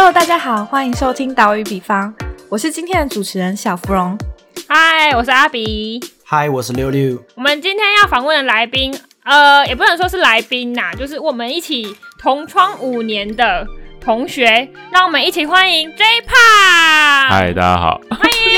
Hello，大家好，欢迎收听岛屿比方，我是今天的主持人小芙蓉。嗨，我是阿比。嗨，我是六六。我们今天要访问的来宾，呃，也不能说是来宾呐，就是我们一起同窗五年的同学，让我们一起欢迎 J 帕。嗨，大家好。欢迎。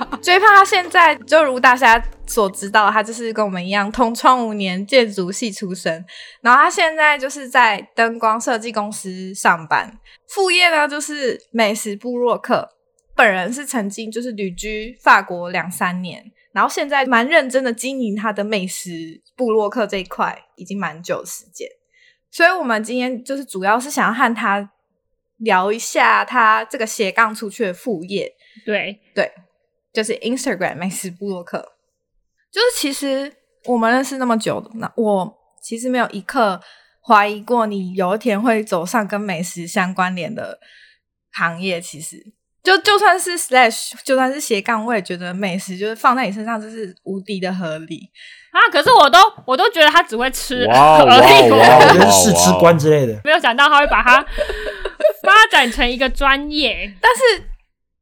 J 帕他现在就如大家所知道，他就是跟我们一样同窗五年，建筑系出身。然后他现在就是在灯光设计公司上班，副业呢就是美食部落客。本人是曾经就是旅居法国两三年，然后现在蛮认真的经营他的美食部落客这一块，已经蛮久时间。所以，我们今天就是主要是想要和他聊一下他这个斜杠出去的副业。对对，就是 Instagram 美食部落客。就是其实我们认识那么久，那我其实没有一刻怀疑过你有一天会走上跟美食相关联的行业。其实。就就算是 slash，就算是斜杠，我也觉得美食就是放在你身上就是无敌的合理啊！可是我都我都觉得他只会吃，哇哇哇，试吃官之类的，没有想到他会把它发展成一个专业。但是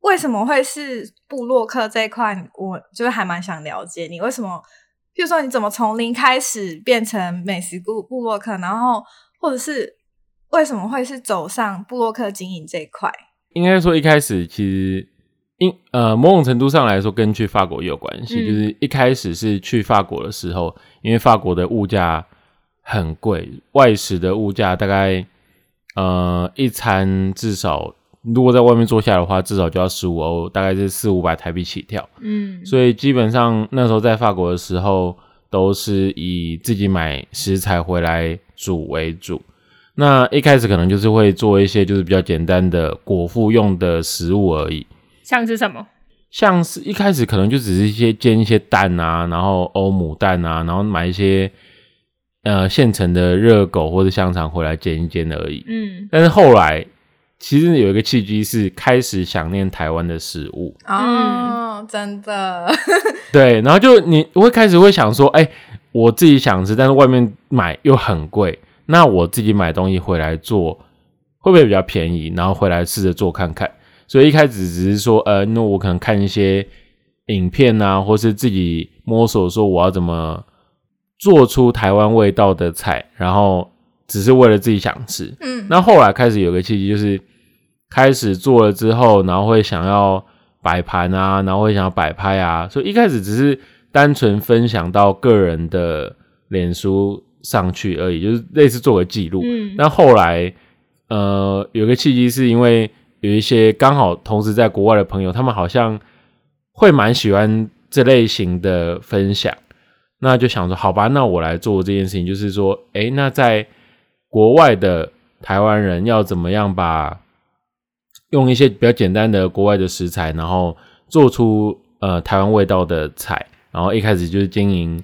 为什么会是布洛克这一块？我就是还蛮想了解你为什么，譬如说你怎么从零开始变成美食布布洛克，然后或者是为什么会是走上布洛克经营这一块？应该说一开始其实，因呃某种程度上来说跟去法国也有关系。就是一开始是去法国的时候，因为法国的物价很贵，外食的物价大概呃一餐至少如果在外面坐下的话，至少就要十五欧，大概是四五百台币起跳。嗯，所以基本上那时候在法国的时候，都是以自己买食材回来煮为主。那一开始可能就是会做一些就是比较简单的果腹用的食物而已，像是什么？像是一开始可能就只是一些煎一些蛋啊，然后欧姆蛋啊，然后买一些呃现成的热狗或者香肠回来煎一煎而已。嗯，但是后来其实有一个契机是开始想念台湾的食物哦，真的。对，然后就你会开始会想说，哎，我自己想吃，但是外面买又很贵。那我自己买东西回来做，会不会比较便宜？然后回来试着做看看。所以一开始只是说，呃，那我可能看一些影片啊，或是自己摸索，说我要怎么做出台湾味道的菜，然后只是为了自己想吃。嗯。那后来开始有个契机，就是开始做了之后，然后会想要摆盘啊，然后会想要摆拍啊。所以一开始只是单纯分享到个人的脸书。上去而已，就是类似做个记录。嗯，但后来，呃，有个契机是因为有一些刚好同时在国外的朋友，他们好像会蛮喜欢这类型的分享，那就想说，好吧，那我来做这件事情，就是说，哎，那在国外的台湾人要怎么样把用一些比较简单的国外的食材，然后做出呃台湾味道的菜，然后一开始就是经营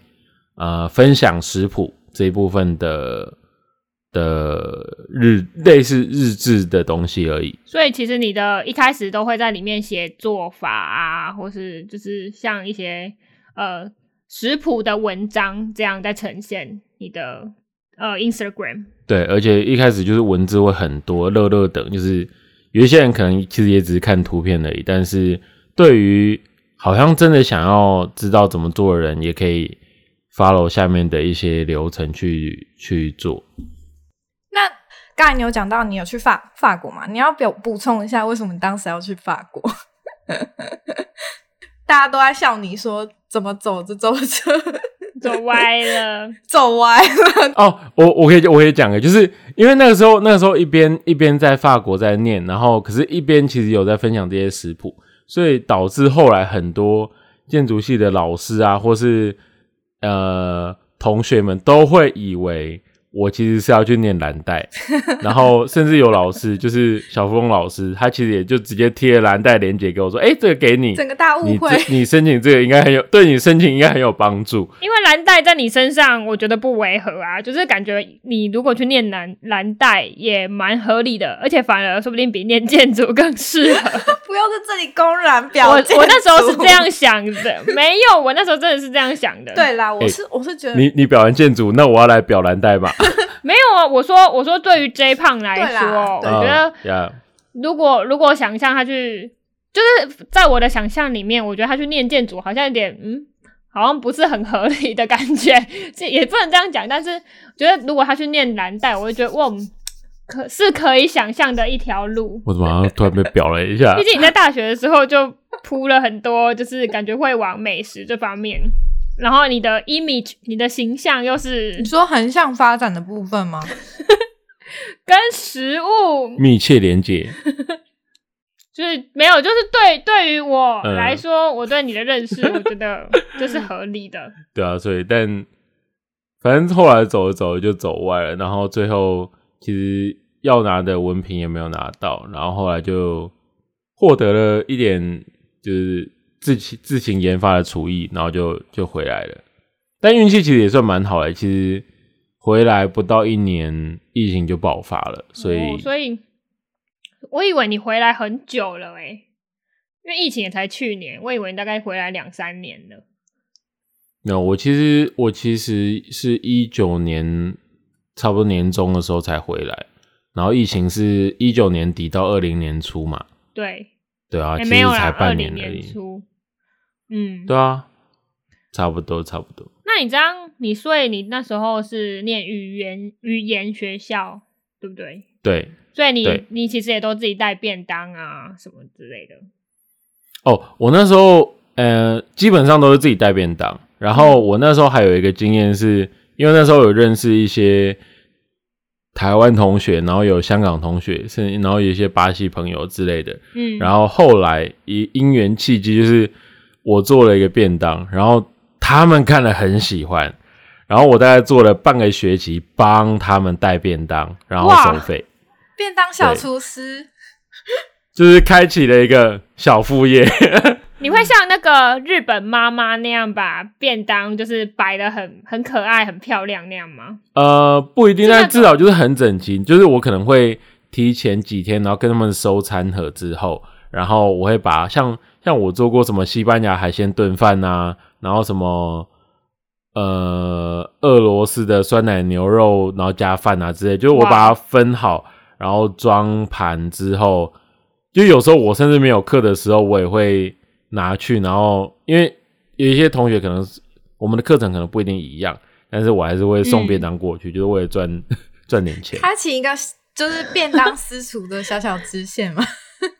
呃分享食谱。这一部分的的日类似日志的东西而已，所以其实你的一开始都会在里面写做法啊，或是就是像一些呃食谱的文章这样在呈现你的呃 Instagram。对，而且一开始就是文字会很多，乐乐等，就是有一些人可能其实也只是看图片而已，但是对于好像真的想要知道怎么做的人，也可以。follow 下面的一些流程去去做。那刚才你有讲到你有去法法国嘛？你要表补充一下，为什么你当时要去法国？大家都在笑你说怎么走着走着 走歪了，走歪了。哦，我我可以我可以讲个，就是因为那个时候那个时候一边一边在法国在念，然后可是一边其实有在分享这些食谱，所以导致后来很多建筑系的老师啊，或是呃，同学们都会以为我其实是要去念蓝带，然后甚至有老师，就是小峰老师，他其实也就直接贴蓝带链接给我说：“哎，这个给你，整个大误会，你申请这个应该很有，对你申请应该很有帮助。”因为蓝带在你身上，我觉得不违和啊，就是感觉你如果去念蓝蓝带也蛮合理的，而且反而说不定比念建筑更适合。不要在这里公然表，我我那时候是这样想的，没有，我那时候真的是这样想的。对啦，我是我是觉得你你表完建筑，那我要来表蓝带吧。没有啊，我说我说对于 J 胖来说，我觉得如果如果想象他去，就是在我的想象里面，我觉得他去念建筑好像有点嗯，好像不是很合理的感觉，这也不能这样讲。但是觉得如果他去念蓝带，我就觉得哇，嗯可是可以想象的一条路。我怎么好像突然被表了一下 毕？竟你在大学的时候就铺了很多，就是感觉会往美食这方面，然后你的 image、你的形象又是你说横向发展的部分吗？跟食物密切连接，就是没有，就是对对于我嗯来说，我对你的认识，我觉得这是合理的。对啊，所以但反正后来走着走着就走歪了，然后最后其实要拿的文凭也没有拿到，然后后来就获得了一点就是自行自行研发的厨艺，然后就就回来了。但运气其实也算蛮好的，其实回来不到一年，疫情就爆发了，所以、哦所以我以为你回来很久了诶、因为疫情也才去年，我以为你大概回来两三年了。没有，我其实我其实是一九年差不多年中的时候才回来，然后疫情是一九年底到二零年初嘛，对，对啊，没有才半年而已，年初。嗯，对啊，差不多差不多。那你这样，你所以你那时候是念语言语言学校，对不对？对所以你你其实也都自己带便当啊什么之类的。哦，我那时候呃基本上都是自己带便当，然后我那时候还有一个经验是，因为那时候有认识一些台湾同学，然后有香港同学，甚至然后有一些巴西朋友之类的，嗯，然后后来一因缘契机，就是我做了一个便当，然后他们看了很喜欢，然后我大概做了半个学期，帮他们带便当，然后收费，便当小对。厨师，就是开启了一个小副业。你会像那个日本妈妈那样把便当就是摆的很很可爱、很漂亮那样吗？呃，不一定，但至少就是很整齐。就是我可能会提前几天，然后跟他们收餐盒之后，然后我会把像像我做过什么西班牙海鲜炖饭啊，然后什么呃俄罗斯的酸奶牛肉，然后加饭啊之类，就是我把它分好，然后装盘之后，就有时候我甚至没有课的时候，我也会拿去，然后因为有一些同学可能是我们的课程可能不一定一样。但是我还是会送便当过去，就是为了赚 赚点钱。他请一个 就是便当私厨的小小支线嘛。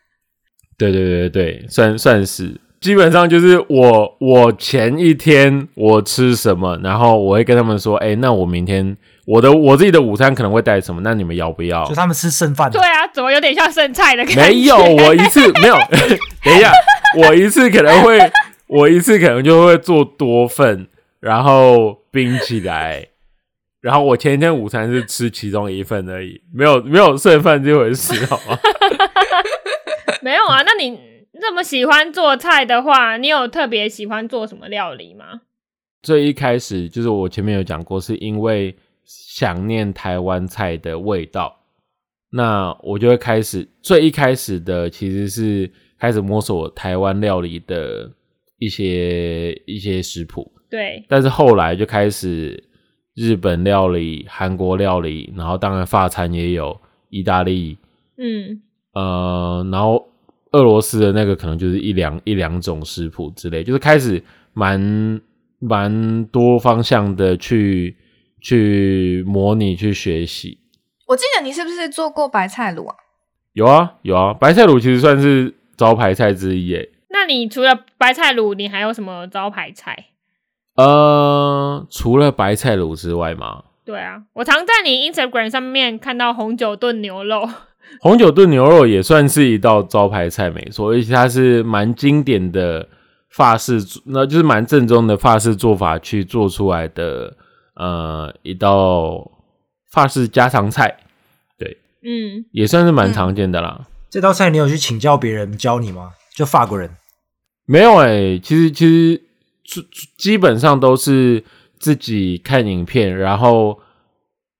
对对对对，算算是，基本上就是我我前一天我吃什么，然后我会跟他们说，哎、那我明天我的我自己的午餐可能会带什么，那你们要不要就？他们吃剩饭对，啊，怎么有点像剩菜的感觉？没有，我一次没有，等一下，我一次可能会，我一次可能就会做多份，然后冰起来。然后我前一天午餐是吃其中一份而已，没有没有剩饭这回事，好吗？没有啊。那你这么喜欢做菜的话，你有特别喜欢做什么料理吗？最一开始就是我前面有讲过，是因为想念台湾菜的味道，那我就会开始最一开始的其实是开始摸索台湾料理的一些一些食谱，对，但是后来就开始日本料理、韩国料理，然后当然法餐也有，意大利，嗯，呃，然后俄罗斯的那个可能就是一两一两种食谱之类，就是开始蛮蛮多方向的去去模拟去学习。我记得你是不是做过白菜卤啊？有啊有啊，白菜卤其实算是招牌菜之一诶。那你除了白菜卤，你还有什么招牌菜？呃，除了白菜卤之外吗，对啊，我常在你 Instagram 上面看到红酒炖牛肉。红酒炖牛肉也算是一道招牌菜，没错，而且它是蛮经典的法式，那就是蛮正宗的法式做法去做出来的，呃，一道法式家常菜，对嗯，也算是蛮常见的啦。这道菜你有去请教别人教你吗？就法国人，没有诶、其实其实基基本上都是自己看影片，然后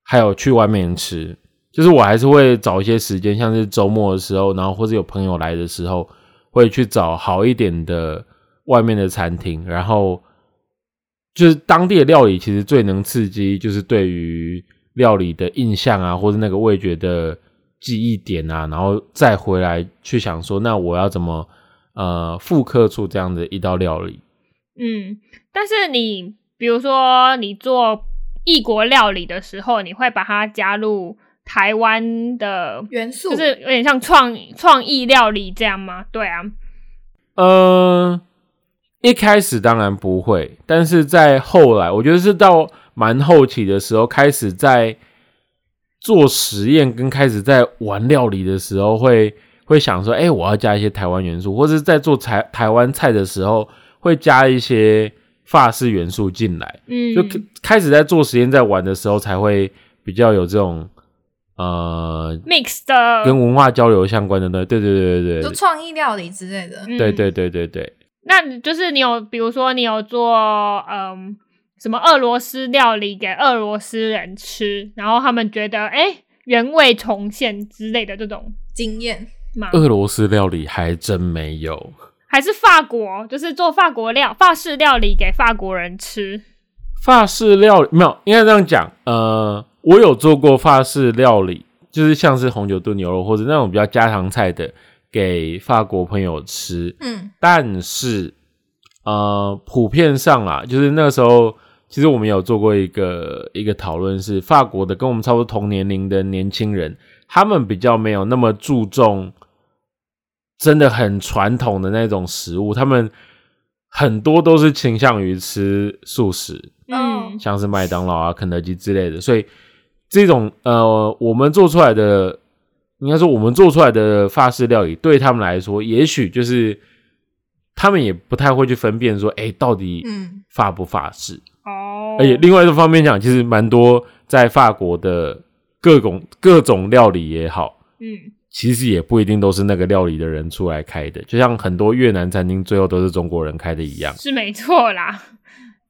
还有去外面吃。就是我还是会找一些时间，像是周末的时候，然后或者有朋友来的时候，会去找好一点的外面的餐厅，然后就是当地的料理，其实最能刺激，就是对于料理的印象啊，或者那个味觉的记忆点啊，然后再回来去想说，那我要怎么呃复刻出这样的一道料理？嗯，但是你比如说你做异国料理的时候，你会把它加入台湾的元素就是有点像创创意料理这样吗？对啊，呃，一开始当然不会，但是在后来，我觉得是到蛮后期的时候，开始在做实验跟开始在玩料理的时候，会会想说，哎、我要加一些台湾元素，或者是在做台台湾菜的时候，会加一些法式元素进来。嗯，就开开始在做实验，在玩的时候，才会比较有这种呃 mix 的跟文化交流相关的呢。对对对对对就创意料理之类的。嗯对对对对对。那就是你有，比如说你有做嗯什么俄罗斯料理给俄罗斯人吃，然后他们觉得哎、诶原味重现之类的这种经验，吗？俄罗斯料理还真没有。还是法国，就是做法国料法式料理给法国人吃。法式料理没有，应该这样讲。呃，我有做过法式料理，就是像是红酒炖牛肉或者那种比较家常菜的，给法国朋友吃。嗯，但是，呃，普遍上啦，就是那个时候，其实我们有做过一个一个讨论，是法国的跟我们差不多同年龄的年轻人，他们比较没有那么注重真的很传统的那种食物，他们很多都是倾向于吃素食，嗯。像是麦当劳啊、肯德基之类的，所以这种呃，我们做出来的，应该说我们做出来的法式料理，对他们来说，也许就是他们也不太会去分辨说，哎、到底嗯。法不法式。哦，而且另外一个方面讲，其实蛮多在法国的各种各种料理也好，嗯其实也不一定都是那个料理的人出来开的，就像很多越南餐厅最后都是中国人开的一样。是没错啦。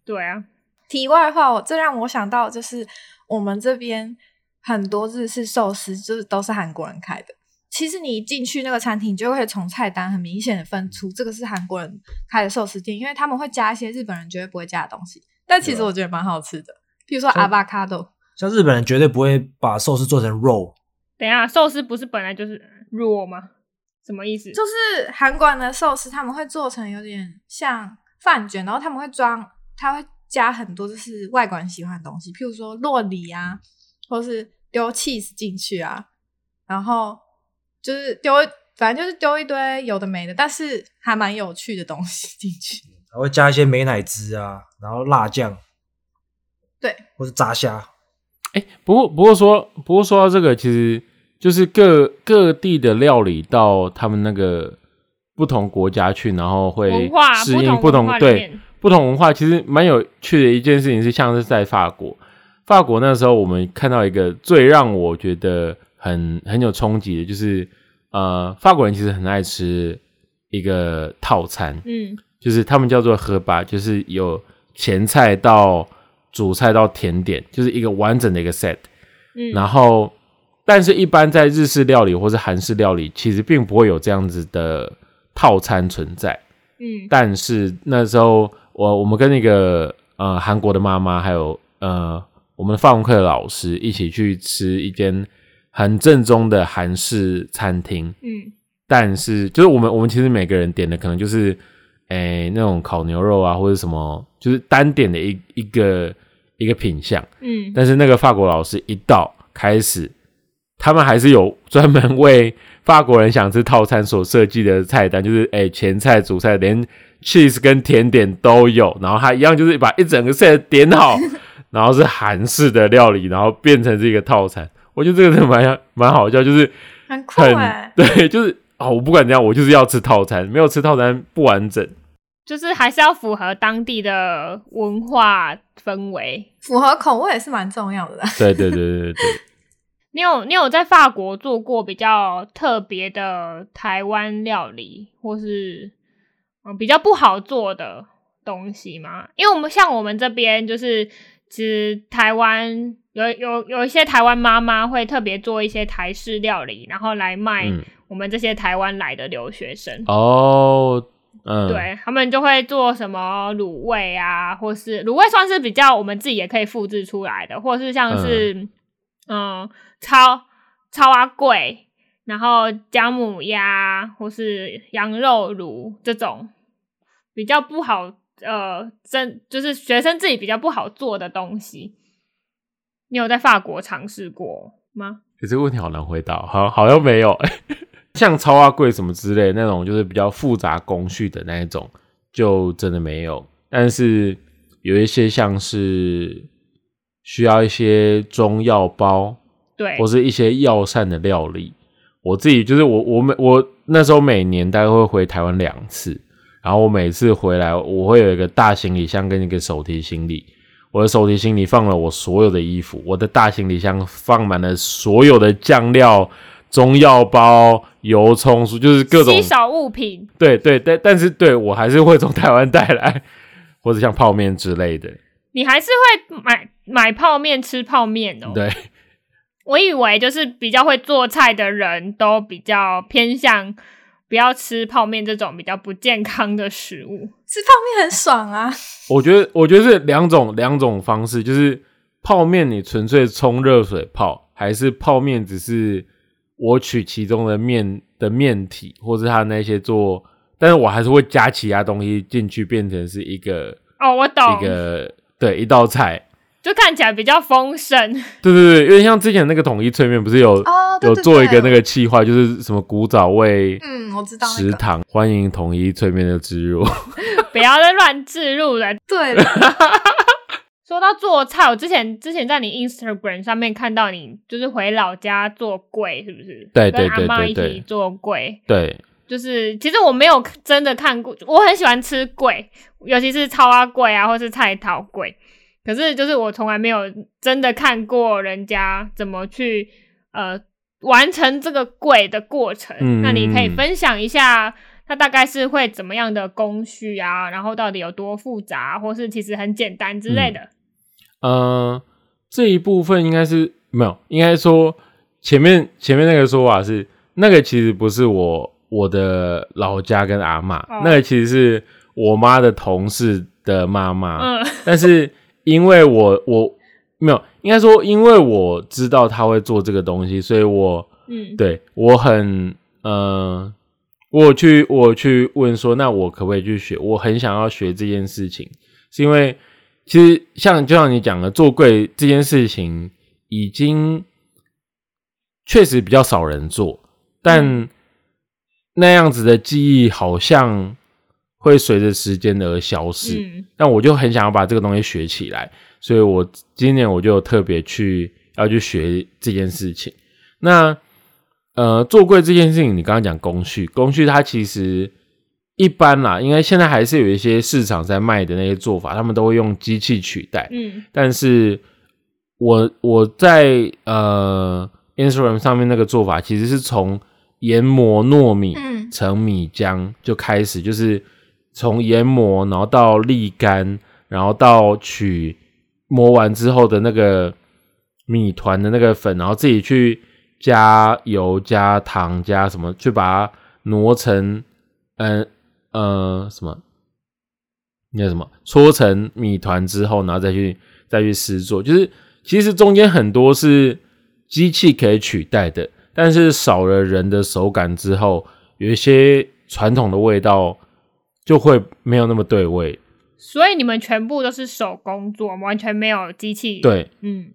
对啊，题外话，我这让我想到，就是我们这边很多日式寿司就是都是韩国人开的。其实你一进去那个餐厅，你就会从菜单很明显的分出这个是韩国人开的寿司店，因为他们会加一些日本人绝对不会加的东西。但其实我觉得蛮好吃的，比如说像 avocado，像日本人绝对不会把寿司做成肉，等一下，寿司不是本来就是肉吗？什么意思？就是韩国人的寿司，他们会做成有点像饭卷，然后他们会装，他会加很多就是外国人喜欢的东西，譬如说洛梨啊，或是丢 cheese 进去啊，然后就是丢，反正就是丢一堆有的没的，但是还蛮有趣的东西进去。还会加一些美乃滋啊，然后辣酱对，或是炸虾。哎、不过不过说不过说到这个，其实就是各各地的料理到他们那个不同国家去，然后会适应同不同对不同文化，其实蛮有趣的一件事情是，像是在法国，法国那时候我们看到一个最让我觉得很很有冲击的，就是呃，法国人其实很爱吃一个套餐，嗯就是他们叫做河吧，就是有前菜到主菜到甜点，就是一个完整的一个 set。嗯，然后，但是一般在日式料理或是韩式料理，其实并不会有这样子的套餐存在。嗯但是那时候，我我们跟那个呃韩国的妈妈，还有呃我们法文课的老师一起去吃一间很正宗的韩式餐厅。嗯但是就是我们我们其实每个人点的可能就是，诶、那种烤牛肉啊，或者什么，就是单点的一一个一个品相。嗯但是那个法国老师一到开始，他们还是有专门为法国人想吃套餐所设计的菜单，就是诶、前菜、主菜连 cheese 跟甜点都有，然后他一样就是把一整个 set 点好，然后是韩式的料理，然后变成这个套餐。我觉得这个真的蛮蛮好笑，就是很对，就是哦，我不管怎样，我就是要吃套餐，没有吃套餐不完整。就是还是要符合当地的文化氛围。符合口味也是蛮重要的 对对对对对。你有你有在法国做过比较特别的台湾料理，或是嗯比较不好做的东西吗？因为我们像我们这边就是，其实台湾有有有一些台湾妈妈会特别做一些台式料理，然后来卖嗯我们这些台湾来的留学生。哦，嗯，对他们就会做什么卤味啊，或是卤味算是比较我们自己也可以复制出来的，或是像是、嗯，超超啊贵，然后姜母鸭或是羊肉卤这种比较不好，呃，真就是学生自己比较不好做的东西。你有在法国尝试过吗？欸、这个问题好难回答，好好像没有。像超阿贵什么之类那种，就是比较复杂工序的那一种，就真的没有。但是有一些像是需要一些中药包，对或，是一些药膳的料理，我自己就是我我每我那时候每年大概会回台湾两次，然后我每次回来我会有一个大行李箱跟一个手提行李。我的手提行李放了我所有的衣服，我的大行李箱放满了所有的酱料、中药包、油葱酥，就是各种稀少物品。对对但但是对我还是会从台湾带来，或者像泡面之类的。你还是会买买泡面吃泡面哦。对，我以为就是比较会做菜的人都比较偏向不要吃泡面这种比较不健康的食物。吃泡面很爽啊！我觉得我觉得是两种两种方式，就是泡面你纯粹冲热水泡，还是泡面只是我取其中的面的面体，或是它那些做，但是我还是会加其他东西进去，变成是一个哦，我懂一，个对一道菜。就看起来比较丰盛。对对对，有点像之前那个统一脆面，不是有、哦，对有做一个那个企划，就是什么古早味嗯，我知道那个。食堂，欢迎统一脆面的植入。不要再乱置入了。对了，说到做菜，我之前之前在你 Instagram 上面看到你就是回老家做柜，是不是？对对跟阿妈一对对对起做柜。对，就是其实我没有真的看过，我很喜欢吃桂，尤其是超阿桂啊，或是菜桃桂。可是就是我从来没有真的看过人家怎么去呃完成这个桂的过程。嗯那你可以分享一下，它大概是会怎么样的工序啊？然后到底有多复杂，或是其实很简单之类的。呃，这一部分应该是没有，应该说前面前面那个说法是那个其实不是我我的老家跟阿嬷，哦那个其实是我妈的同事的妈妈，嗯但是因为我我没有，应该说因为我知道他会做这个东西，所以我嗯，对我很呃，我去我去问说，那我可不可以去学？我很想要学这件事情，是因为其实像就像你讲的，做柜这件事情已经确实比较少人做，但那样子的记忆好像会随着时间而消逝。嗯但我就很想要把这个东西学起来，所以我今年我就特别去要去学这件事情。那呃，做柜这件事情，你刚刚讲工序，工序它其实一般啦，应该现在还是有一些市场在卖的那些做法，他们都会用机器取代。嗯但是我我在呃 Instagram 上面那个做法，其实是从研磨糯米嗯成米浆就开始，就是从研磨，然后到沥干，然后到取磨完之后的那个米团的那个粉，然后自己去加油、加糖、加什么，去把它磨成，嗯呃什么，那什么，搓成米团之后，然后再去再去试做，就是其实中间很多是机器可以取代的，但是少了人的手感之后，有一些传统的味道就会没有那么对味。所以你们全部都是手工做，完全没有机器。，对，嗯，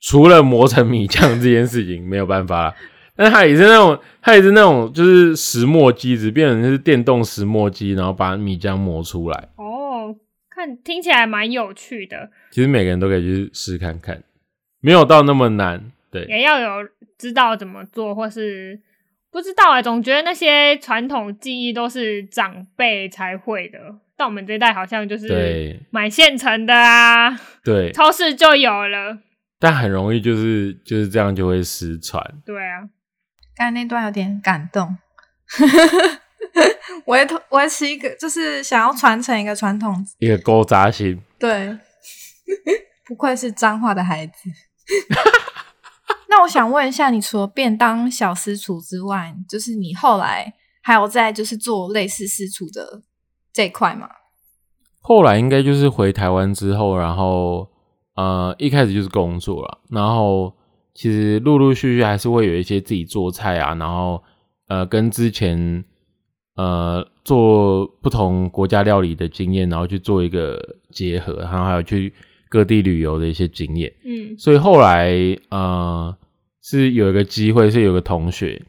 除了磨成米浆这件事情没有办法啦，但它也是那种，它也是那种，就是石磨机子变成是电动石磨机，然后把米浆磨出来。哦，看听起来蛮有趣的，其实每个人都可以去试看看，没有到那么难。对，也要有知道怎么做，或是不知道哎、总觉得那些传统技艺都是长辈才会的，到我们这一代好像就是对，买现成的啊，对，超市就有了。但很容易就是就是这样就会失传。对啊，刚才那段有点感动。我也我也是一个，就是想要传承一个传统，一个勾扎心，对，不愧是脏话的孩子。那我想问一下，你除了便当小私厨之外，就是你后来还有在就是做类似私厨的这一块吗？后来应该就是回台湾之后，然后呃一开始就是工作了，然后其实陆陆续续还是会有一些自己做菜啊，然后呃跟之前呃做不同国家料理的经验，然后去做一个结合，然后还有去各地旅游的一些经验。嗯所以后来呃是有一个机会，是有个同学，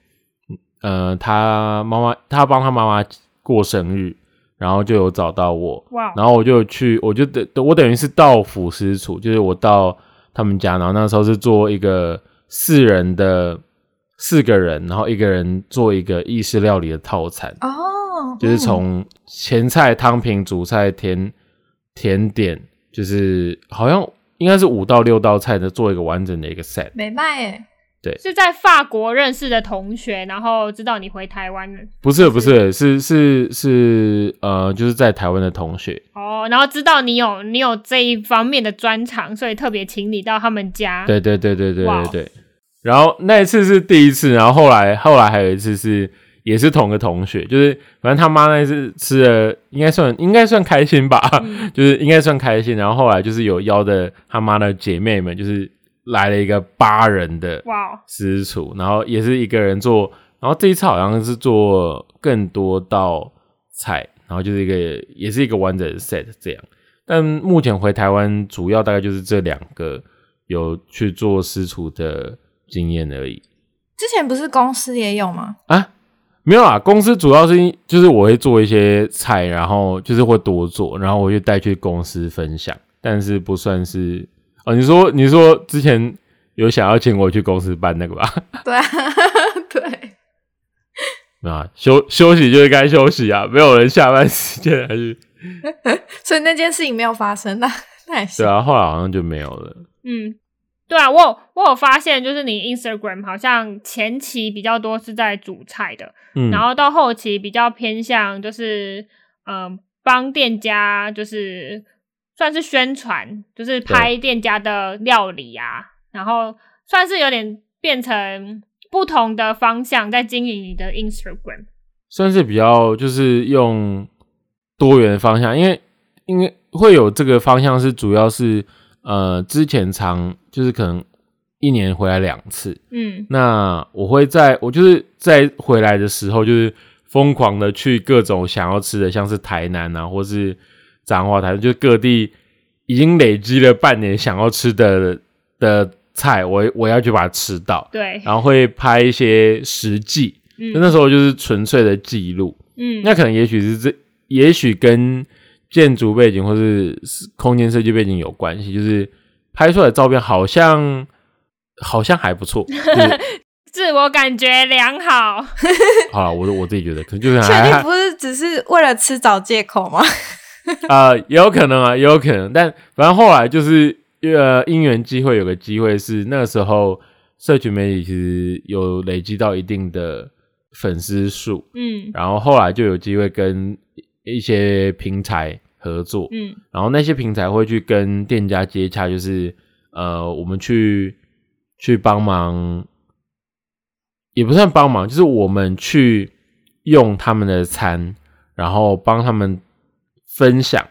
呃，他妈妈他帮他妈妈过生日，然后就有找到我，哇，然后我就去，我就等我等于是到府师厨，就是我到他们家，然后那时候是做一个四人的四个人，然后一个人做一个意式料理的套餐，哦，就是嗯从前菜、汤品、主菜、甜甜点，就是好像应该是五到六道菜的做一个完整的一个 set。没卖诶，是在法国认识的同学，然后知道你回台湾了，不是不是是是是呃，就是在台湾的同学，哦，然后知道你有你有这一方面的专长，所以特别请你到他们家。对对对对对对对。然后那一次是第一次，然后后来后来还有一次是也是同个同学，就是反正他妈那一次吃了应该算应该算开心吧，嗯 就是应该算开心。然后后来就是有邀的他妈的姐妹们，就是来了一个八人的哇，私厨，然后也是一个人做，然后这一次好像是做更多道菜，然后就是一个也是一个完整的 set 这样。但目前回台湾主要大概就是这两个有去做私厨的经验而已之前不是公司也有吗？啊。没有啊，公司主要是因就是我会做一些菜，然后就是会多做，然后我就带去公司分享，但是不算是哦。你说你说之前有想要请我去公司办那个吧？对啊，对，啊，休休息就是该休息啊，没有人下班时间还是 所以那件事情没有发生，那那也是对。啊，后来好像就没有了。嗯，对啊，我有我有发现，就是你 Instagram 好像前期比较多是在煮菜的，嗯，然后到后期比较偏向就是嗯帮店家就是算是宣传，就是拍店家的料理啊，然后算是有点变成不同的方向在经营你的 Instagram。算是比较就是用多元的方向，因为因为会有这个方向是主要是呃之前常就是可能一年回来两次，嗯。那我会在我就是在回来的时候就是疯狂的去各种想要吃的，像是台南啊，或是彰化台，就各地已经累积了半年想要吃的的菜，我我要去把它吃到，对，然后会拍一些实际，嗯。那时候就是纯粹的记录。嗯。那可能也许是这，也许跟建筑背景或是空间设计背景有关系，就是拍出来的照片好像好像还不错。就是 自我感觉良好。好了，我我自己觉得，可能就是确定不是只是为了吃找借口吗？啊、也有可能啊，也有可能，但反正后来就是呃因缘机会，有个机会是那个时候社群媒体其实有累积到一定的粉丝数，嗯然后后来就有机会跟一些平台合作，嗯。然后那些平台会去跟店家接洽，就是呃，我们去去帮忙，也不算帮忙，就是我们去用他们的餐，然后帮他们分享，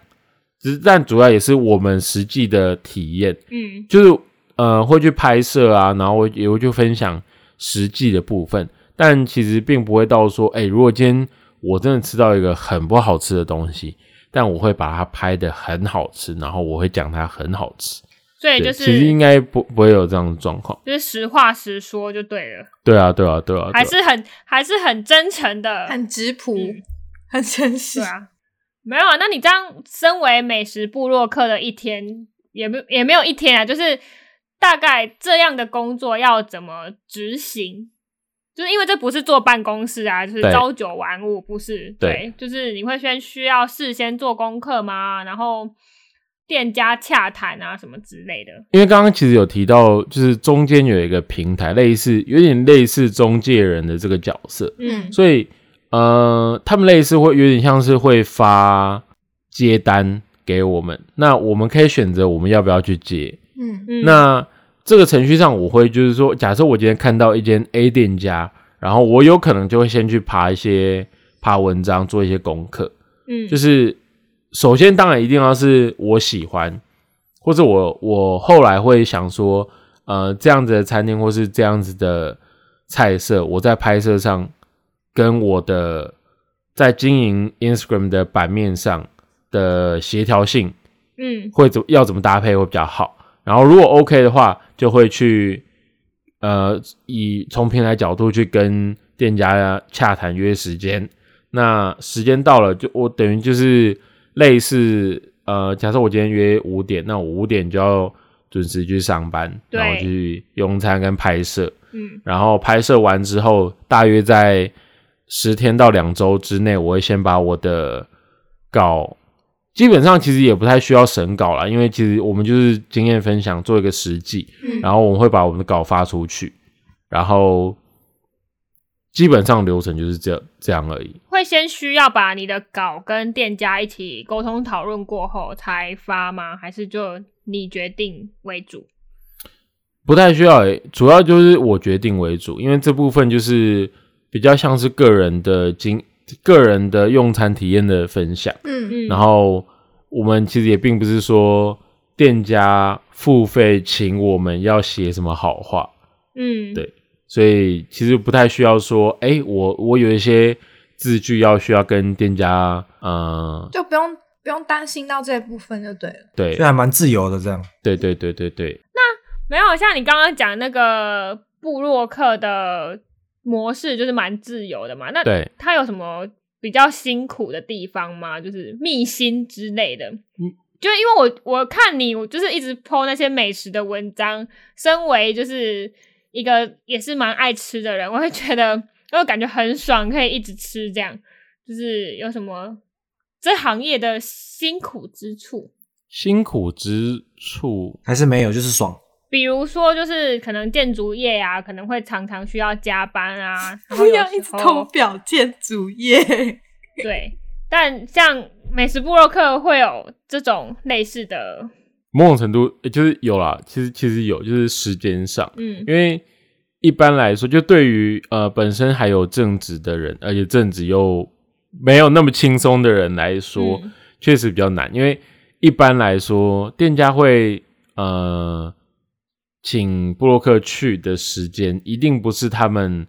只是但主要也是我们实际的体验，嗯。就是呃会去拍摄啊，然后也会去分享实际的部分，但其实并不会到说，哎、如果今天我真的吃到一个很不好吃的东西，但我会把它拍的很好吃，然后我会讲它很好吃。对，所以就是其实应该不不会有这样的状况。就是实话实说就对了，对啊，对啊，对啊，对啊还是很还是很真诚的，很直朴，嗯很真实。对啊，没有啊。那你这样身为美食部落客的一天，也没也没有一天啊，就是大概这样的工作要怎么执行？就是因为这不是坐办公室啊，就是朝九晚五，不是对就是你会先需要事先做功课吗？然后店家洽谈啊什么之类的。因为刚刚其实有提到，就是中间有一个平台，类似有点类似中介人的这个角色，嗯所以呃，他们类似会有点像是会发接单给我们，那我们可以选择我们要不要去接。嗯嗯，那这个程序上，我会就是说，假设我今天看到一间 A 店家，然后我有可能就会先去爬一些爬文章，做一些功课，嗯。就是首先当然一定要是我喜欢，或者我我后来会想说，呃，这样子的餐厅或是这样子的菜色，我在拍摄上跟我的在经营 Instagram 的版面上的协调性嗯。会怎要怎么搭配会比较好。然后如果 OK 的话，就会去呃以从平台角度去跟店家洽谈约时间。那时间到了，就我等于就是类似呃，假设我今天约五点，那我五点就要准时去上班，然后去用餐跟拍摄。嗯然后拍摄完之后，大约在十天到两周之内，我会先把我的稿，基本上其实也不太需要审稿啦，因为其实我们就是经验分享，做一个实际，嗯然后我们会把我们的稿发出去，然后基本上流程就是这样这样而已。会先需要把你的稿跟店家一起沟通讨论过后才发吗？还是就你决定为主？不太需要诶、主要就是我决定为主，因为这部分就是比较像是个人的经、个人的用餐体验的分享。嗯。嗯，然后我们其实也并不是说店家付费请我们要写什么好话，嗯。对。所以其实不太需要说，哎，我我有一些字句要需要跟店家，呃，就不用不用担心到这部分就对了。对。所以还蛮自由的这样。对对对对对，那没有像你刚刚讲那个布洛克的模式，就是蛮自由的嘛。那对它有什么比较辛苦的地方吗？就是秘辛之类的。嗯就因为我我看你，我就是一直 po 那些美食的文章。身为就是一个也是蛮爱吃的人，我会觉得，我感觉很爽，可以一直吃这样。就是有什么这行业的辛苦之处？辛苦之处，还是没有，就是爽。比如说，就是可能建筑业啊，可能会常常需要加班啊，不要一直候偷表建筑业，对，但像美食部落客会有这种类似的，某种程度诶就是有啦，其实其实有，就是时间上，嗯因为一般来说，就对于呃本身还有正职的人，而且正职又没有那么轻松的人来说，嗯确实比较难。因为一般来说，店家会呃请布洛克去的时间，一定不是他们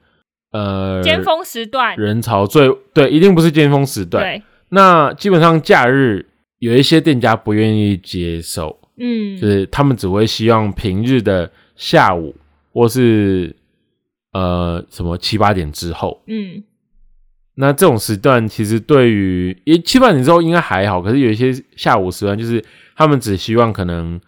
呃尖峰时段，人潮最对，一定不是尖峰时段。对，那基本上假日有一些店家不愿意接受，嗯，就是他们只会希望平日的下午或是呃什么七八点之后。嗯那这种时段其实对于诶七八点之后应该还好，可是有一些下午时段，就是他们只希望可能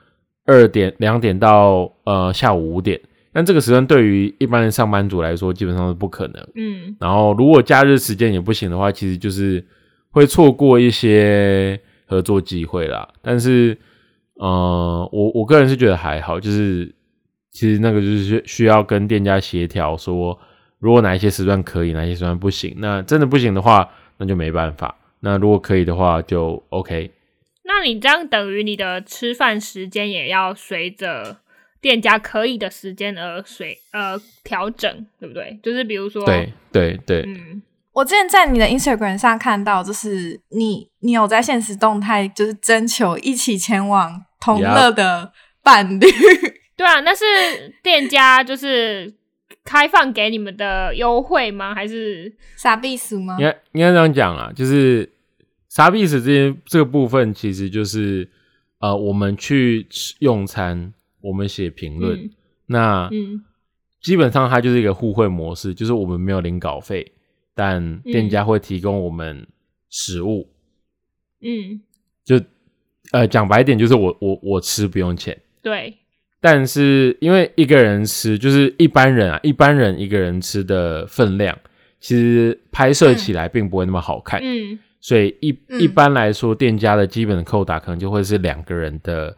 二点两点到呃下午五点，但这个时段对于一般的上班族来说基本上是不可能。嗯然后如果假日时间也不行的话，其实就是会错过一些合作机会啦。但是，呃，我我个人是觉得还好，就是其实那个就是需需要跟店家协调，说如果哪一些时段可以，哪一些时段不行。那真的不行的话，那就没办法。那如果可以的话，就 OK。那你这样等于你的吃饭时间也要随着店家可以的时间而随呃调整，对不对？就是比如说，对对对，嗯，我之前在你的 Instagram 上看到，就是你你有在现实动态就是征求一起前往同乐的伴侣，对啊，那是店家就是开放给你们的优惠吗？还是傻逼鼠吗应？该应该这样讲啊，就是傻逼死这些这个部分，其实就是呃，我们去吃用餐，我们写评论，嗯那嗯基本上它就是一个互惠模式，就是我们没有领稿费，但店家会提供我们食物，嗯，就呃讲白一点，就是我我我吃不用钱。对，但是因为一个人吃，就是一般人啊，一般人一个人吃的分量，其实拍摄起来并不会那么好看。嗯所以一、嗯。一般来说，店家的基本的扣打可能就会是两个人的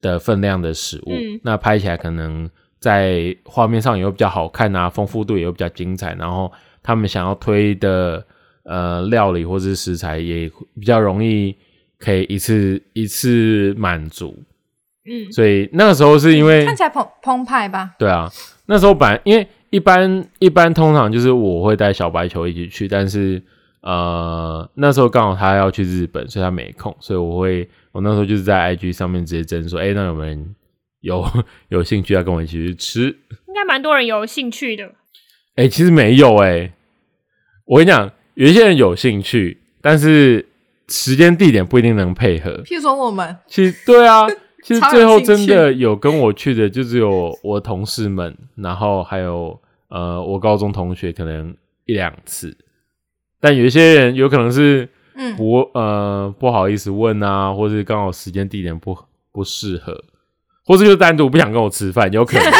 的分量的食物，嗯。那拍起来可能在画面上也会比较好看啊，丰富度也会比较精彩，然后他们想要推的呃料理或是食材也比较容易可以一次一次满足，嗯。所以那个时候是因为看起来澎澎湃吧？对啊，那时候本来因为一般一般通常就是我会带小白球一起去，但是呃那时候刚好他要去日本，所以他没空，所以我会我那时候就是在 IG 上面直接征说，哎、那有没有人有 有兴趣要跟我一起去吃？应该蛮多人有兴趣的。哎、其实没有哎、我跟你讲，有一些人有兴趣，但是时间地点不一定能配合。譬如说我们，其实对啊，其实最后真的有跟我去的，就只有我同事们，然后还有呃我高中同学，可能一两次。但有一些人有可能是嗯，不呃不好意思问啊，或是刚好时间地点不不适合，或是就单独不想跟我吃饭，有可能。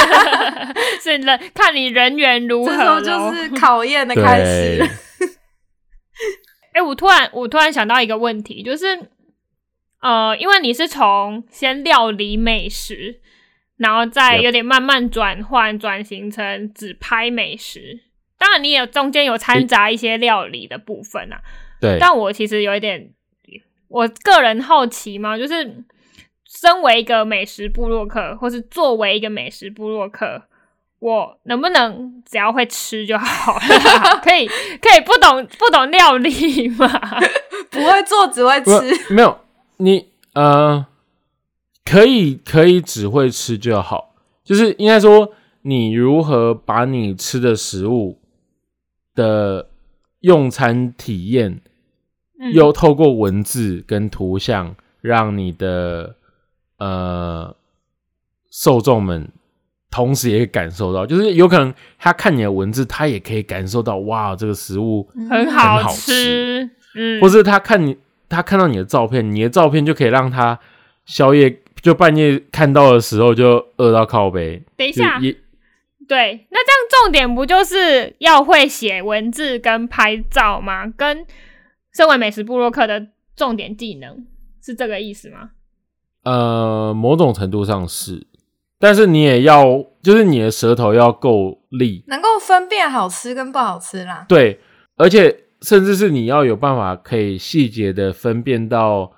是人看你人缘如何这时候就是考验的开始对。哎、我突然我突然想到一个问题，就是呃，因为你是从先料理美食，然后再有点慢慢转换转型成只拍美食。当然，你也中间有掺杂一些料理的部分啊。对，但我其实有一点，我个人好奇嘛，就是身为一个美食部落客，或是作为一个美食部落客，我能不能只要会吃就好了？可以可以不懂不懂料理吗？不会做只会吃，没有你呃，可以可以只会吃就好，就是应该说你如何把你吃的食物的用餐体验，嗯。又透过文字跟图像，让你的呃受众们同时也感受到，就是有可能他看你的文字，他也可以感受到哇，这个食物很好好吃。嗯，或是他看你，他看到你的照片，你的照片就可以让他宵夜就半夜看到的时候就饿到靠背。等一下，也对，那这样重点不就是要会写文字跟拍照吗？跟身为美食部落客的重点技能是这个意思吗？呃，某种程度上是，但是你也要，就是你的舌头要够利，能够分辨好吃跟不好吃啦。对，而且甚至是你要有办法可以细节的分辨到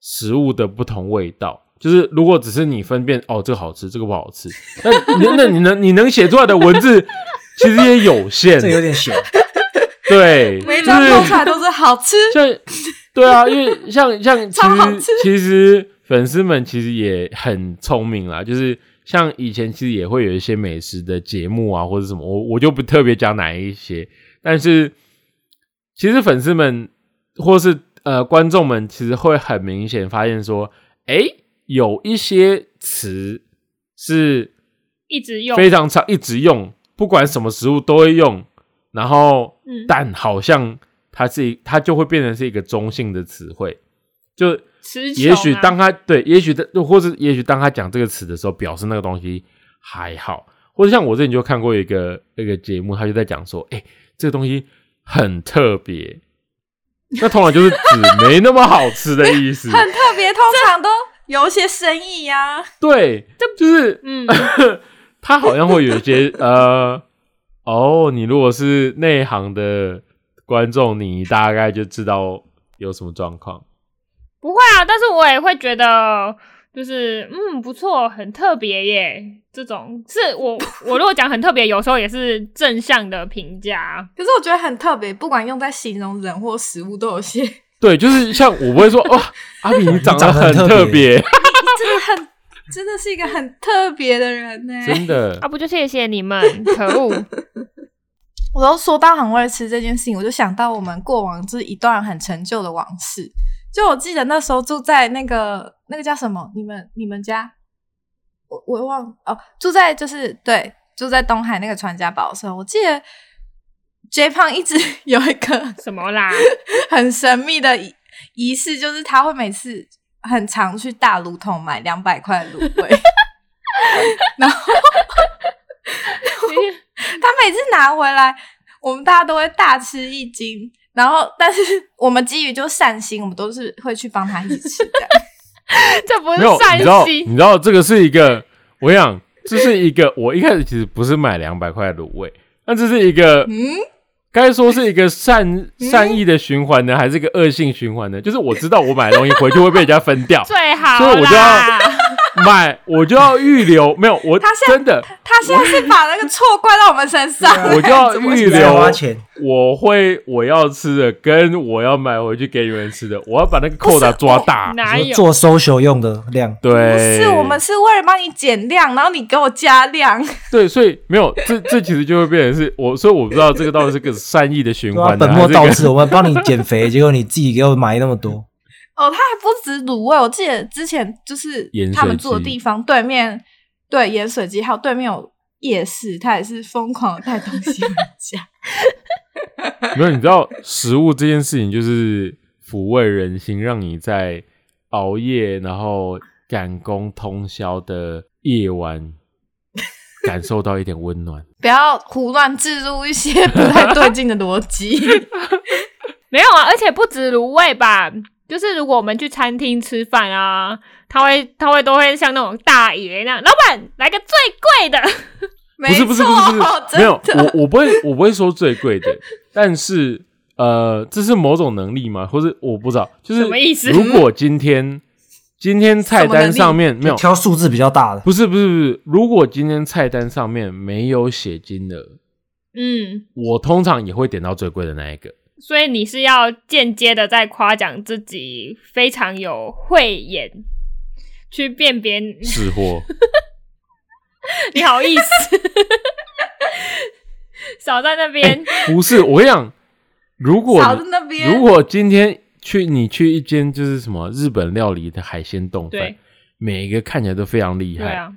食物的不同味道。就是如果只是你分辨哦，这个好吃，这个不好吃，那你那你能你能写出来的文字其实也有限这，有点险。对，每张弄出来都是好吃，像对啊，因为像像其实超好吃其实粉丝们其实也很聪明啦，就是像以前其实也会有一些美食的节目啊，或者什么，我我就不特别讲哪一些，但是其实粉丝们或是呃观众们其实会很明显发现说，诶，有一些词是一直用。非常常一直用，不管什么食物都会用，然后嗯。但好像它是一它就会变成是一个中性的词汇，就词穷啊。也许当他对，也许的，或者也许当他讲这个词的时候，表示那个东西还好，或者像我之前就看过一个那个节目，他就在讲说，哎、这个东西很特别，那通常就是指没那么好吃的意思，很特别，通常都有一些生意呀、对，就是嗯，他好像会有一些 呃，哦，你如果是内行的观众，你大概就知道有什么状况。不会啊，但是我也会觉得就是嗯不错，很特别耶。这种是我 我如果讲很特别，有时候也是正向的评价。可是我觉得很特别，不管用在形容人或食物，都有些对，就是像我不会说哇，阿比你长得很很特别，真的很，真的是一个很特别的人呢。真的啊，不就谢谢你们，可恶！我都说到很会吃这件事情，我就想到我们过往就是一段很陈旧的往事。就我记得那时候住在那个那个叫什么？你们你们家？我我忘哦，住在就是对，住在东海那个传家宝的时候，我记得 J 胖一直 有一个什么啦？很神秘的仪仪式，就是他会每次很常去大卤桶买两百块的卤味，然后他每次拿回来，我们大家都会大吃一惊。然后，但是我们基于就善心，我们都是会去帮他一起吃的。这不是善你知道，心你知道这个是一个，我跟你讲，这是一个，我一开始其实不是买两百块的卤味，那这是一个，嗯，该说是一个善善意的循环呢，还是一个恶性循环呢？就是我知道我买的东西回去会被人家分掉，最好所以我就啦。买我就要预留，没有我他现在真的他现在是把那个错怪到我们身上，我就要预留 花钱，我会我要吃的跟我要买回去给你们吃的，我要把那个扣打抓大。哪有？做 social 用的量，对，不是我们是为了帮你减量，然后你给我加量，对，所以没有这这其实就会变成是我，所以我不知道这个到底是个善意的循环，本末倒置。我们帮你减肥，结果你自己给我买那么多，哦，它还不止卤味，我记得之前就是他们住的地方对面，对盐水鸡，还有对面有夜市，他也是疯狂的带东西回家。没有，你知道食物这件事情就是抚慰人心，让你在熬夜然后赶工通宵的夜晚感受到一点温暖。不要胡乱置入一些不太对劲的逻辑。没有啊，而且不止卤味吧，就是如果我们去餐厅吃饭啊，他会他会都会像那种大爷那样，老板来个最贵的，不是不是不是不是，没有我我不会我不会说最贵的，但是呃，这是某种能力吗？或者我不知道，就是什么意思如果今天 今天菜单上面没有，挑数字比较大的，不是不是不是，如果今天菜单上面没有写金额，嗯，我通常也会点到最贵的那一个。所以你是要间接的在夸奖自己非常有慧眼，去辨别，是货，你好意思，少在那边，不是我跟你讲，如果少在那边。如果今天去你去一间就是什么日本料理的海鲜冻饭，每一个看起来都非常厉害，对啊，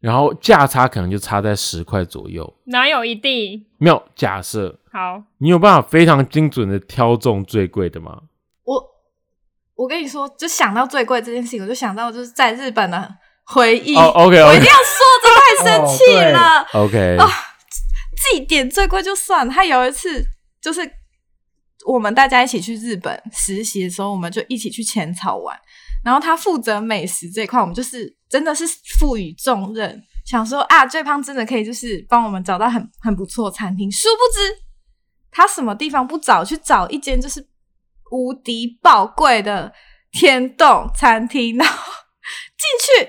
然后价差可能就差在十块左右。哪有一定没有假设，好？你有办法非常精准的挑中最贵的吗？我我跟你说，就想到最贵这件事情，我就想到就是在日本的回忆。哦，OK 我一定要说，这太生气了。OK，自己点最贵就算了，他有一次就是我们大家一起去日本实习的时候，我们就一起去浅草玩，然后他负责美食这一块，我们就是真的是赋予重任，想说啊，最胖真的可以就是帮我们找到很很不错的餐厅，殊不知他什么地方不找，去找一间就是无敌宝贵的天洞餐厅，然后进去。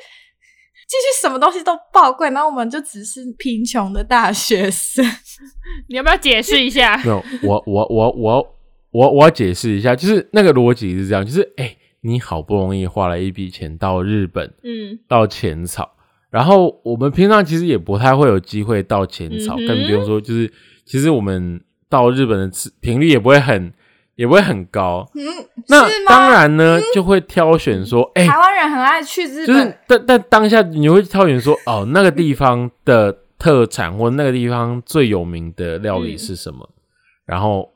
进去什么东西都宝贵，然后我们就只是贫穷的大学生。你要不要解释一下？没有，我我我我我我要解释一下，就是那个逻辑是这样，就是哎、你好不容易花了一笔钱到日本，嗯，到浅草，然后我们平常其实也不太会有机会到浅草，嗯更不用说就是其实我们到日本的次频率也不会很也不会很高。嗯，那？当然呢，就会挑选说，哎、台湾人很爱去日就本，是但但当下你会挑选说，哦，那个地方的特产或那个地方最有名的料理是什么，然后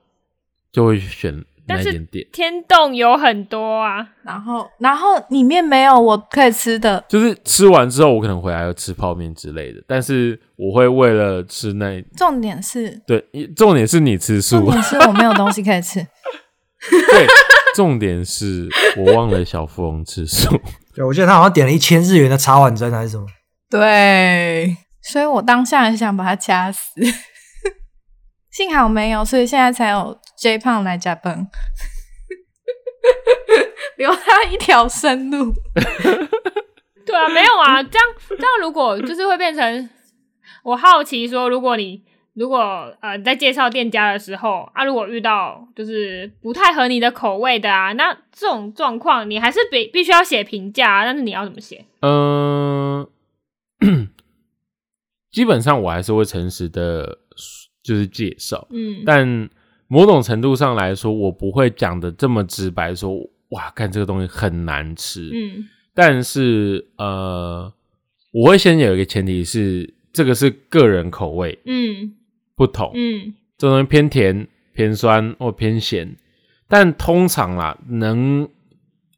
就会选那但是。天洞有很多啊，然后然后里面没有我可以吃的，就是吃完之后，我可能回来要吃泡面之类的，但是我会为了吃那重点是对，重点是你吃素，重点是我没有东西可以吃。对，重点是我忘了小富翁吃素。对，我记得他好像点了一千日元的茶碗蒸还是什么，对，所以我当下很想把他掐死，幸好没有，所以现在才有 J 胖来加班，留他一条生路。对啊，没有啊，这样这样如果就是会变成，我好奇说，如果你如果呃你在介绍店家的时候啊，如果遇到就是不太合你的口味的啊，那这种状况你还是必必须要写评价啊，但是你要怎么写？嗯，基本上我还是会诚实的，就是介绍，嗯，但某种程度上来说，我不会讲的这么直白说，哇，看这个东西很难吃。嗯。但是呃，我会先有一个前提是，这个是个人口味嗯。不同，嗯。这东西偏甜、偏酸或偏咸，但通常啦，能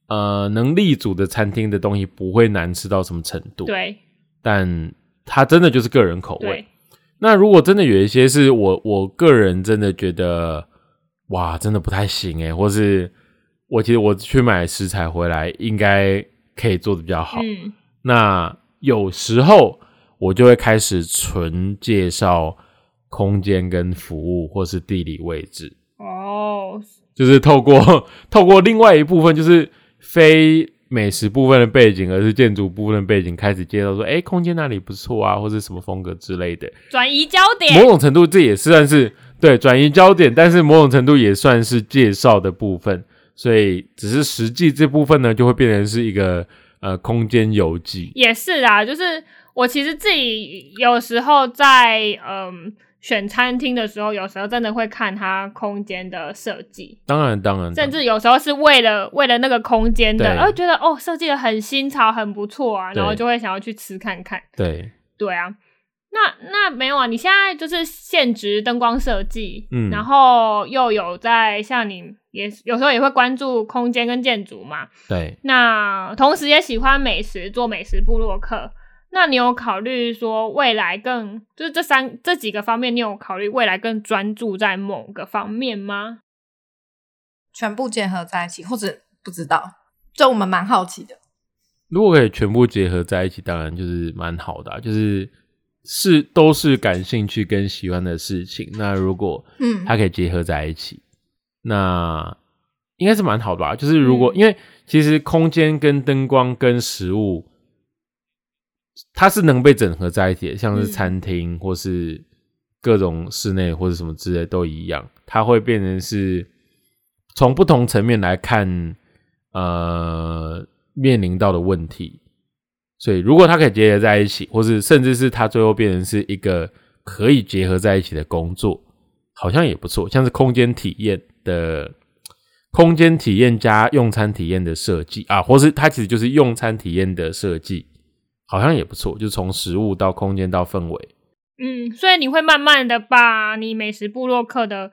呃能立足的餐厅的东西不会难吃到什么程度，，对。但它真的就是个人口味对。，那如果真的有一些是我我个人真的觉得哇，真的不太行诶，或是我其实我去买食材回来应该可以做的比较好，嗯。那有时候我就会开始纯介绍空间跟服务或是地理位置，哦，就是透过透过另外一部分就是非美食部分的背景，而是建筑部分的背景开始介绍说，哎，空间那里不错啊，或者什么风格之类的。转移焦点某，种程度这也算是对转移焦点，但是某种程度也算是介绍的部分。所以只是实际这部分呢，就会变成是一个呃空间游记。也是啊，就是我其实自己有时候在嗯选餐厅的时候，有时候真的会看它空间的设计，当然，当然，甚至有时候是为了为了那个空间的，对。然后觉得哦设计的很新潮，很不错啊，然后就会想要去吃看看。对，对啊，那那没有啊，你现在就是现职灯光设计，嗯。然后又有在像你也有时候也会关注空间跟建筑嘛，对，那同时也喜欢美食，做美食部落客。那你有考虑说未来更就是这三这几个方面，你有考虑未来更专注在某个方面吗？全部结合在一起，或者不知道，就我们蛮好奇的。如果可以全部结合在一起，当然就是蛮好的啊、就是是都是感兴趣跟喜欢的事情。那如果嗯，它可以结合在一起，那应该是蛮好的吧？就是如果、嗯因为其实空间跟灯光跟食物，它是能被整合在一起的，像是嗯餐厅或是各种室内或者什么之类都一样，它会变成是从不同层面来看，呃，面临到的问题。所以，如果它可以结合在一起，或是甚至是它最后变成是一个可以结合在一起的工作，好像也不错。像是空间体验的空间体验加用餐体验的设计啊，或是它其实就是用餐体验的设计，好像也不错。就从食物到空间到氛围，嗯，所以你会慢慢的把你美食部落客的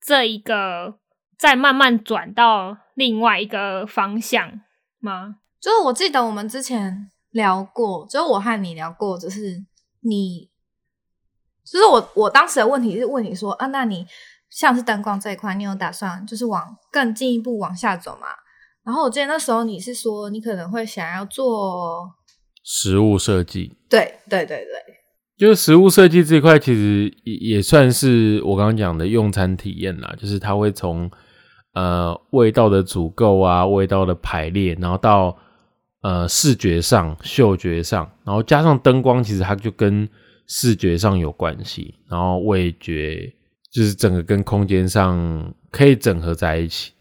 这一个再慢慢转到另外一个方向吗？就是我记得我们之前聊过，就是我和你聊过，就是你，就是我我当时的问题是问你说啊，那你像是灯光这一块，你有打算就是往更进一步往下走吗？然后我记得那时候你是说你可能会想要做，食物设计。对对对对，就是食物设计这一块，其实也也算是我刚刚讲的用餐体验啦。就是它会从呃味道的组构啊、味道的排列，然后到呃视觉上、嗅觉上，然后加上灯光，其实它就跟视觉上有关系，然后味觉就是整个跟空间上可以整合在一起。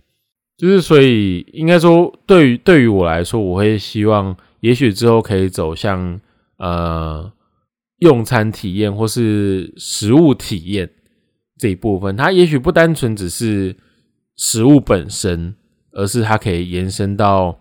就是所以应该说，对于对于我来说，我会希望，也许之后可以走向呃用餐体验或是食物体验这一部分。它也许不单纯只是食物本身，而是它可以延伸到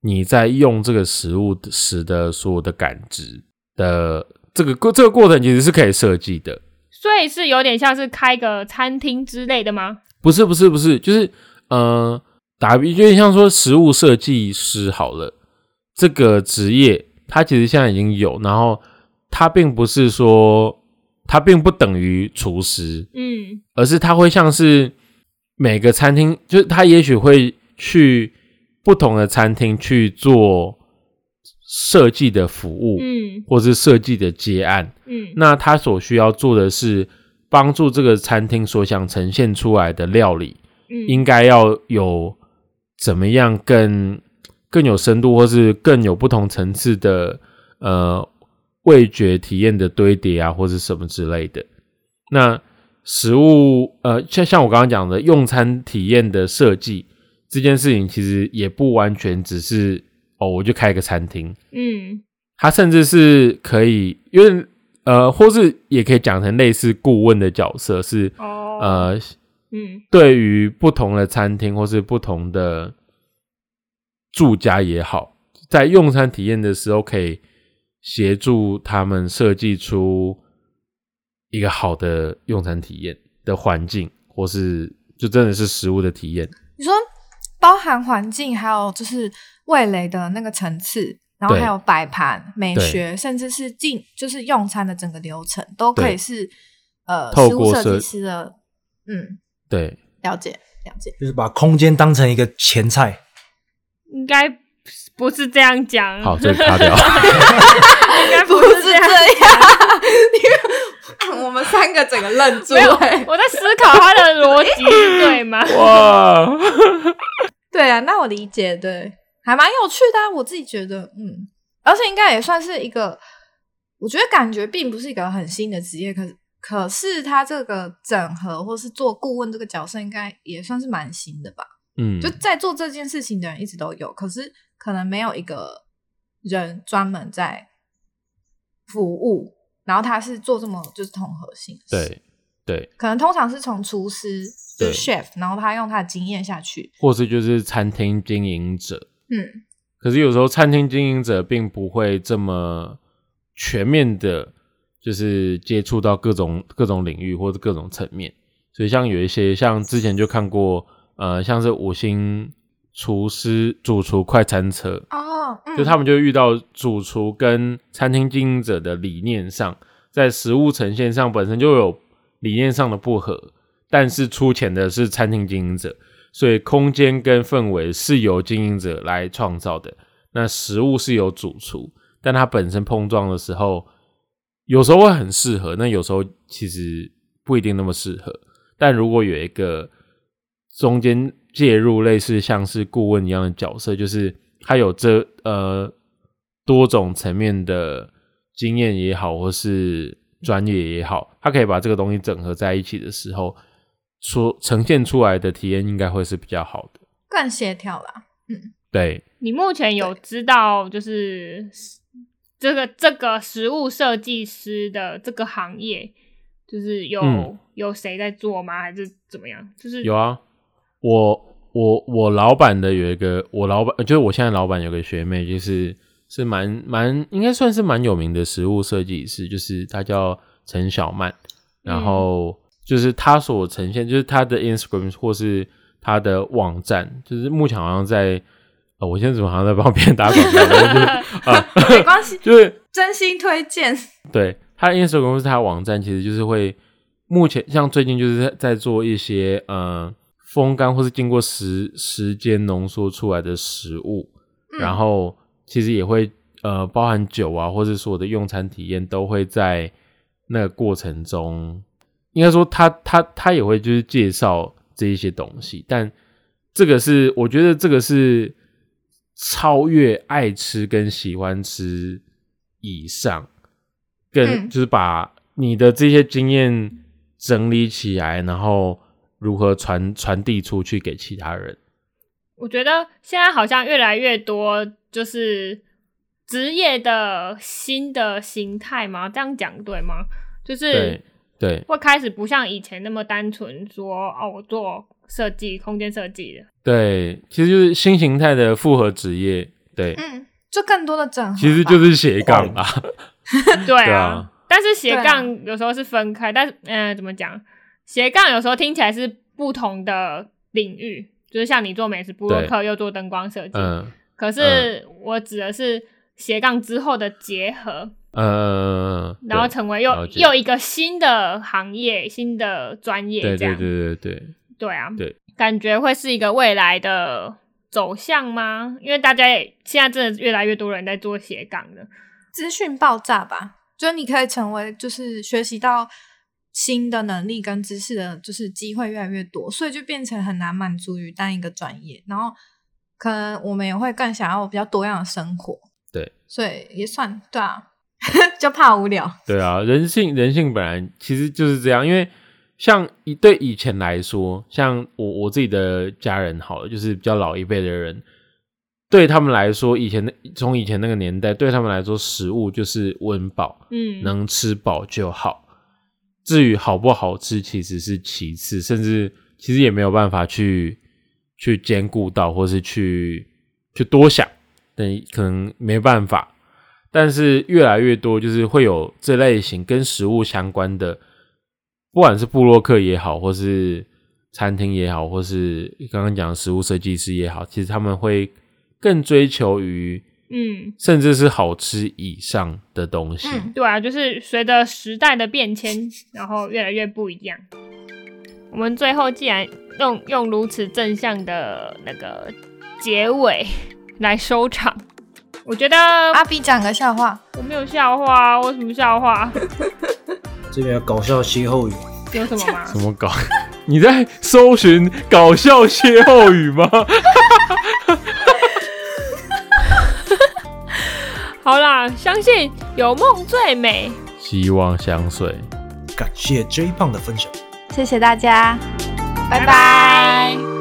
你在用这个食物时的所有的感知的这个过这个过程，其实是可以设计的。所以是有点像是开个餐厅之类的吗？不是不是不是，就是呃，打比就有点像说食物设计师好了，这个职业它其实现在已经有，然后它并不是说它并不等于厨师，嗯。而是它会像是每个餐厅，就是它也许会去不同的餐厅去做设计的服务，嗯。或是设计的接案，嗯。那他所需要做的是帮助这个餐厅所想呈现出来的料理，嗯，应该要有怎么样更更有深度，或是更有不同层次的呃味觉体验的堆叠啊，或是什么之类的。那食物呃，像像我刚刚讲的用餐体验的设计这件事情，其实也不完全只是哦，我就开一个餐厅，嗯它甚至是可以，因为呃，或是也可以讲成类似顾问的角色，是哦。呃，嗯。对于不同的餐厅或是不同的住家也好，在用餐体验的时候，可以协助他们设计出一个好的用餐体验的环境，或是就真的是食物的体验。你说包含环境，还有就是味蕾的那个层次，然后还有摆盘、美学，甚至是进就是用餐的整个流程，都可以是呃透食物设过设计师的嗯对，了解了解。就是把空间当成一个前菜。应该不是这样讲。好，这个卡掉。应该不是这样。样，因为我们三个整个愣住、没有，欸。我在思考他的逻辑对吗？哇，对啊，那我理解，对，还蛮有趣的、啊，我自己觉得，嗯，而且应该也算是一个，我觉得感觉并不是一个很新的职业，可是可是他这个整合或是做顾问这个角色，应该也算是蛮新的吧。嗯，就在做这件事情的人一直都有，可是可能没有一个人专门在服务，然后他是做这么就是统合性的事，对对，可能通常是从厨师就是 chef，然后他用他的经验下去，或是就是餐厅经营者，嗯，可是有时候餐厅经营者并不会这么全面的，就是接触到各种各种领域或者各种层面，所以像有一些像之前就看过，呃，像是五星厨师主厨快餐车，哦，嗯就他们就遇到主厨跟餐厅经营者的理念上，在食物呈现上本身就有理念上的不合，但是出钱的是餐厅经营者，所以空间跟氛围是由经营者来创造的，那食物是由主厨，但它本身碰撞的时候，有时候会很适合，那有时候其实不一定那么适合。但如果有一个中间介入，类似像是顾问一样的角色，就是他有这呃多种层面的经验也好，或是专业也好，他可以把这个东西整合在一起的时候，所呈现出来的体验应该会是比较好的。更协调啦。嗯对，你目前有知道就是这个这个食物设计师的这个行业，就是有、嗯有谁在做吗？还是怎么样？就是有啊，我我我老板的有一个，我老板就是我现在老板有个学妹，就是是蛮蛮应该算是蛮有名的食物设计师，就是她叫陈小曼，然后就是她所呈现，就是她的 Instagram 或是她的网站，就是目前好像在。呃，我现在怎么好像在帮别人打广告？就是 啊，没关系，就是真心推荐。对，他的 Instagram 或是他的网站，其实就是会目前像最近就是在在做一些呃风干或是经过时时间浓缩出来的食物，嗯。然后其实也会呃包含酒啊，或者所有的用餐体验都会在那个过程中，应该说他他他也会就是介绍这一些东西，但这个是我觉得这个是超越爱吃跟喜欢吃以上，更嗯。就是把你的这些经验整理起来，然后如何传传递出去给其他人。我觉得现在好像越来越多，就是职业的新的形态嘛，这样讲对吗？就是对对会开始不像以前那么单纯说哦，我做设计、空间设计的。对，其实就是新形态的复合职业。对，嗯，就更多的整合。其实就是斜杠 吧。对啊，但是斜杠有时候是分开，但是嗯、呃怎么讲？斜杠有时候听起来是不同的领域，就是像你做美食部落客，又做灯光设计。嗯可是我指的是斜杠之后的结合，呃，然后成为又又一个新的行业、新的专业，对对这样对对对对啊，对，感觉会是一个未来的走向吗？因为大家也现在真的越来越多人在做斜杠的，资讯爆炸吧，就是你可以成为，就是学习到新的能力跟知识的，就是机会越来越多，所以就变成很难满足于单一个专业，然后可能我们也会更想要比较多样的生活，对，所以也算对啊，就怕无聊，对啊，人性人性本来其实就是这样，因为像以对以前来说，像我我自己的家人好了，就是比较老一辈的人，对他们来说，以前的从以前那个年代，对他们来说，食物就是温饱，嗯，能吃饱就好。至于好不好吃，其实是其次，甚至其实也没有办法去去兼顾到，或是去去多想，等可能没办法。但是越来越多，就是会有这类型跟食物相关的，不管是布洛克也好，或是餐厅也好，或是刚刚讲的食物设计师也好，其实他们会更追求于嗯，甚至是好吃以上的东西。嗯对啊，就是随着时代的变迁，然后越来越不一样。我们最后既然用用如此正向的那个结尾来收场，我觉得阿比讲个笑话，我没有笑话，我什么笑话？这边有搞笑歇后语，有什么吗？怎么搞？你在搜寻搞笑歇后语吗？好啦，相信有梦最美。希望相随。感谢 J 胖的分享。谢谢大家，拜拜拜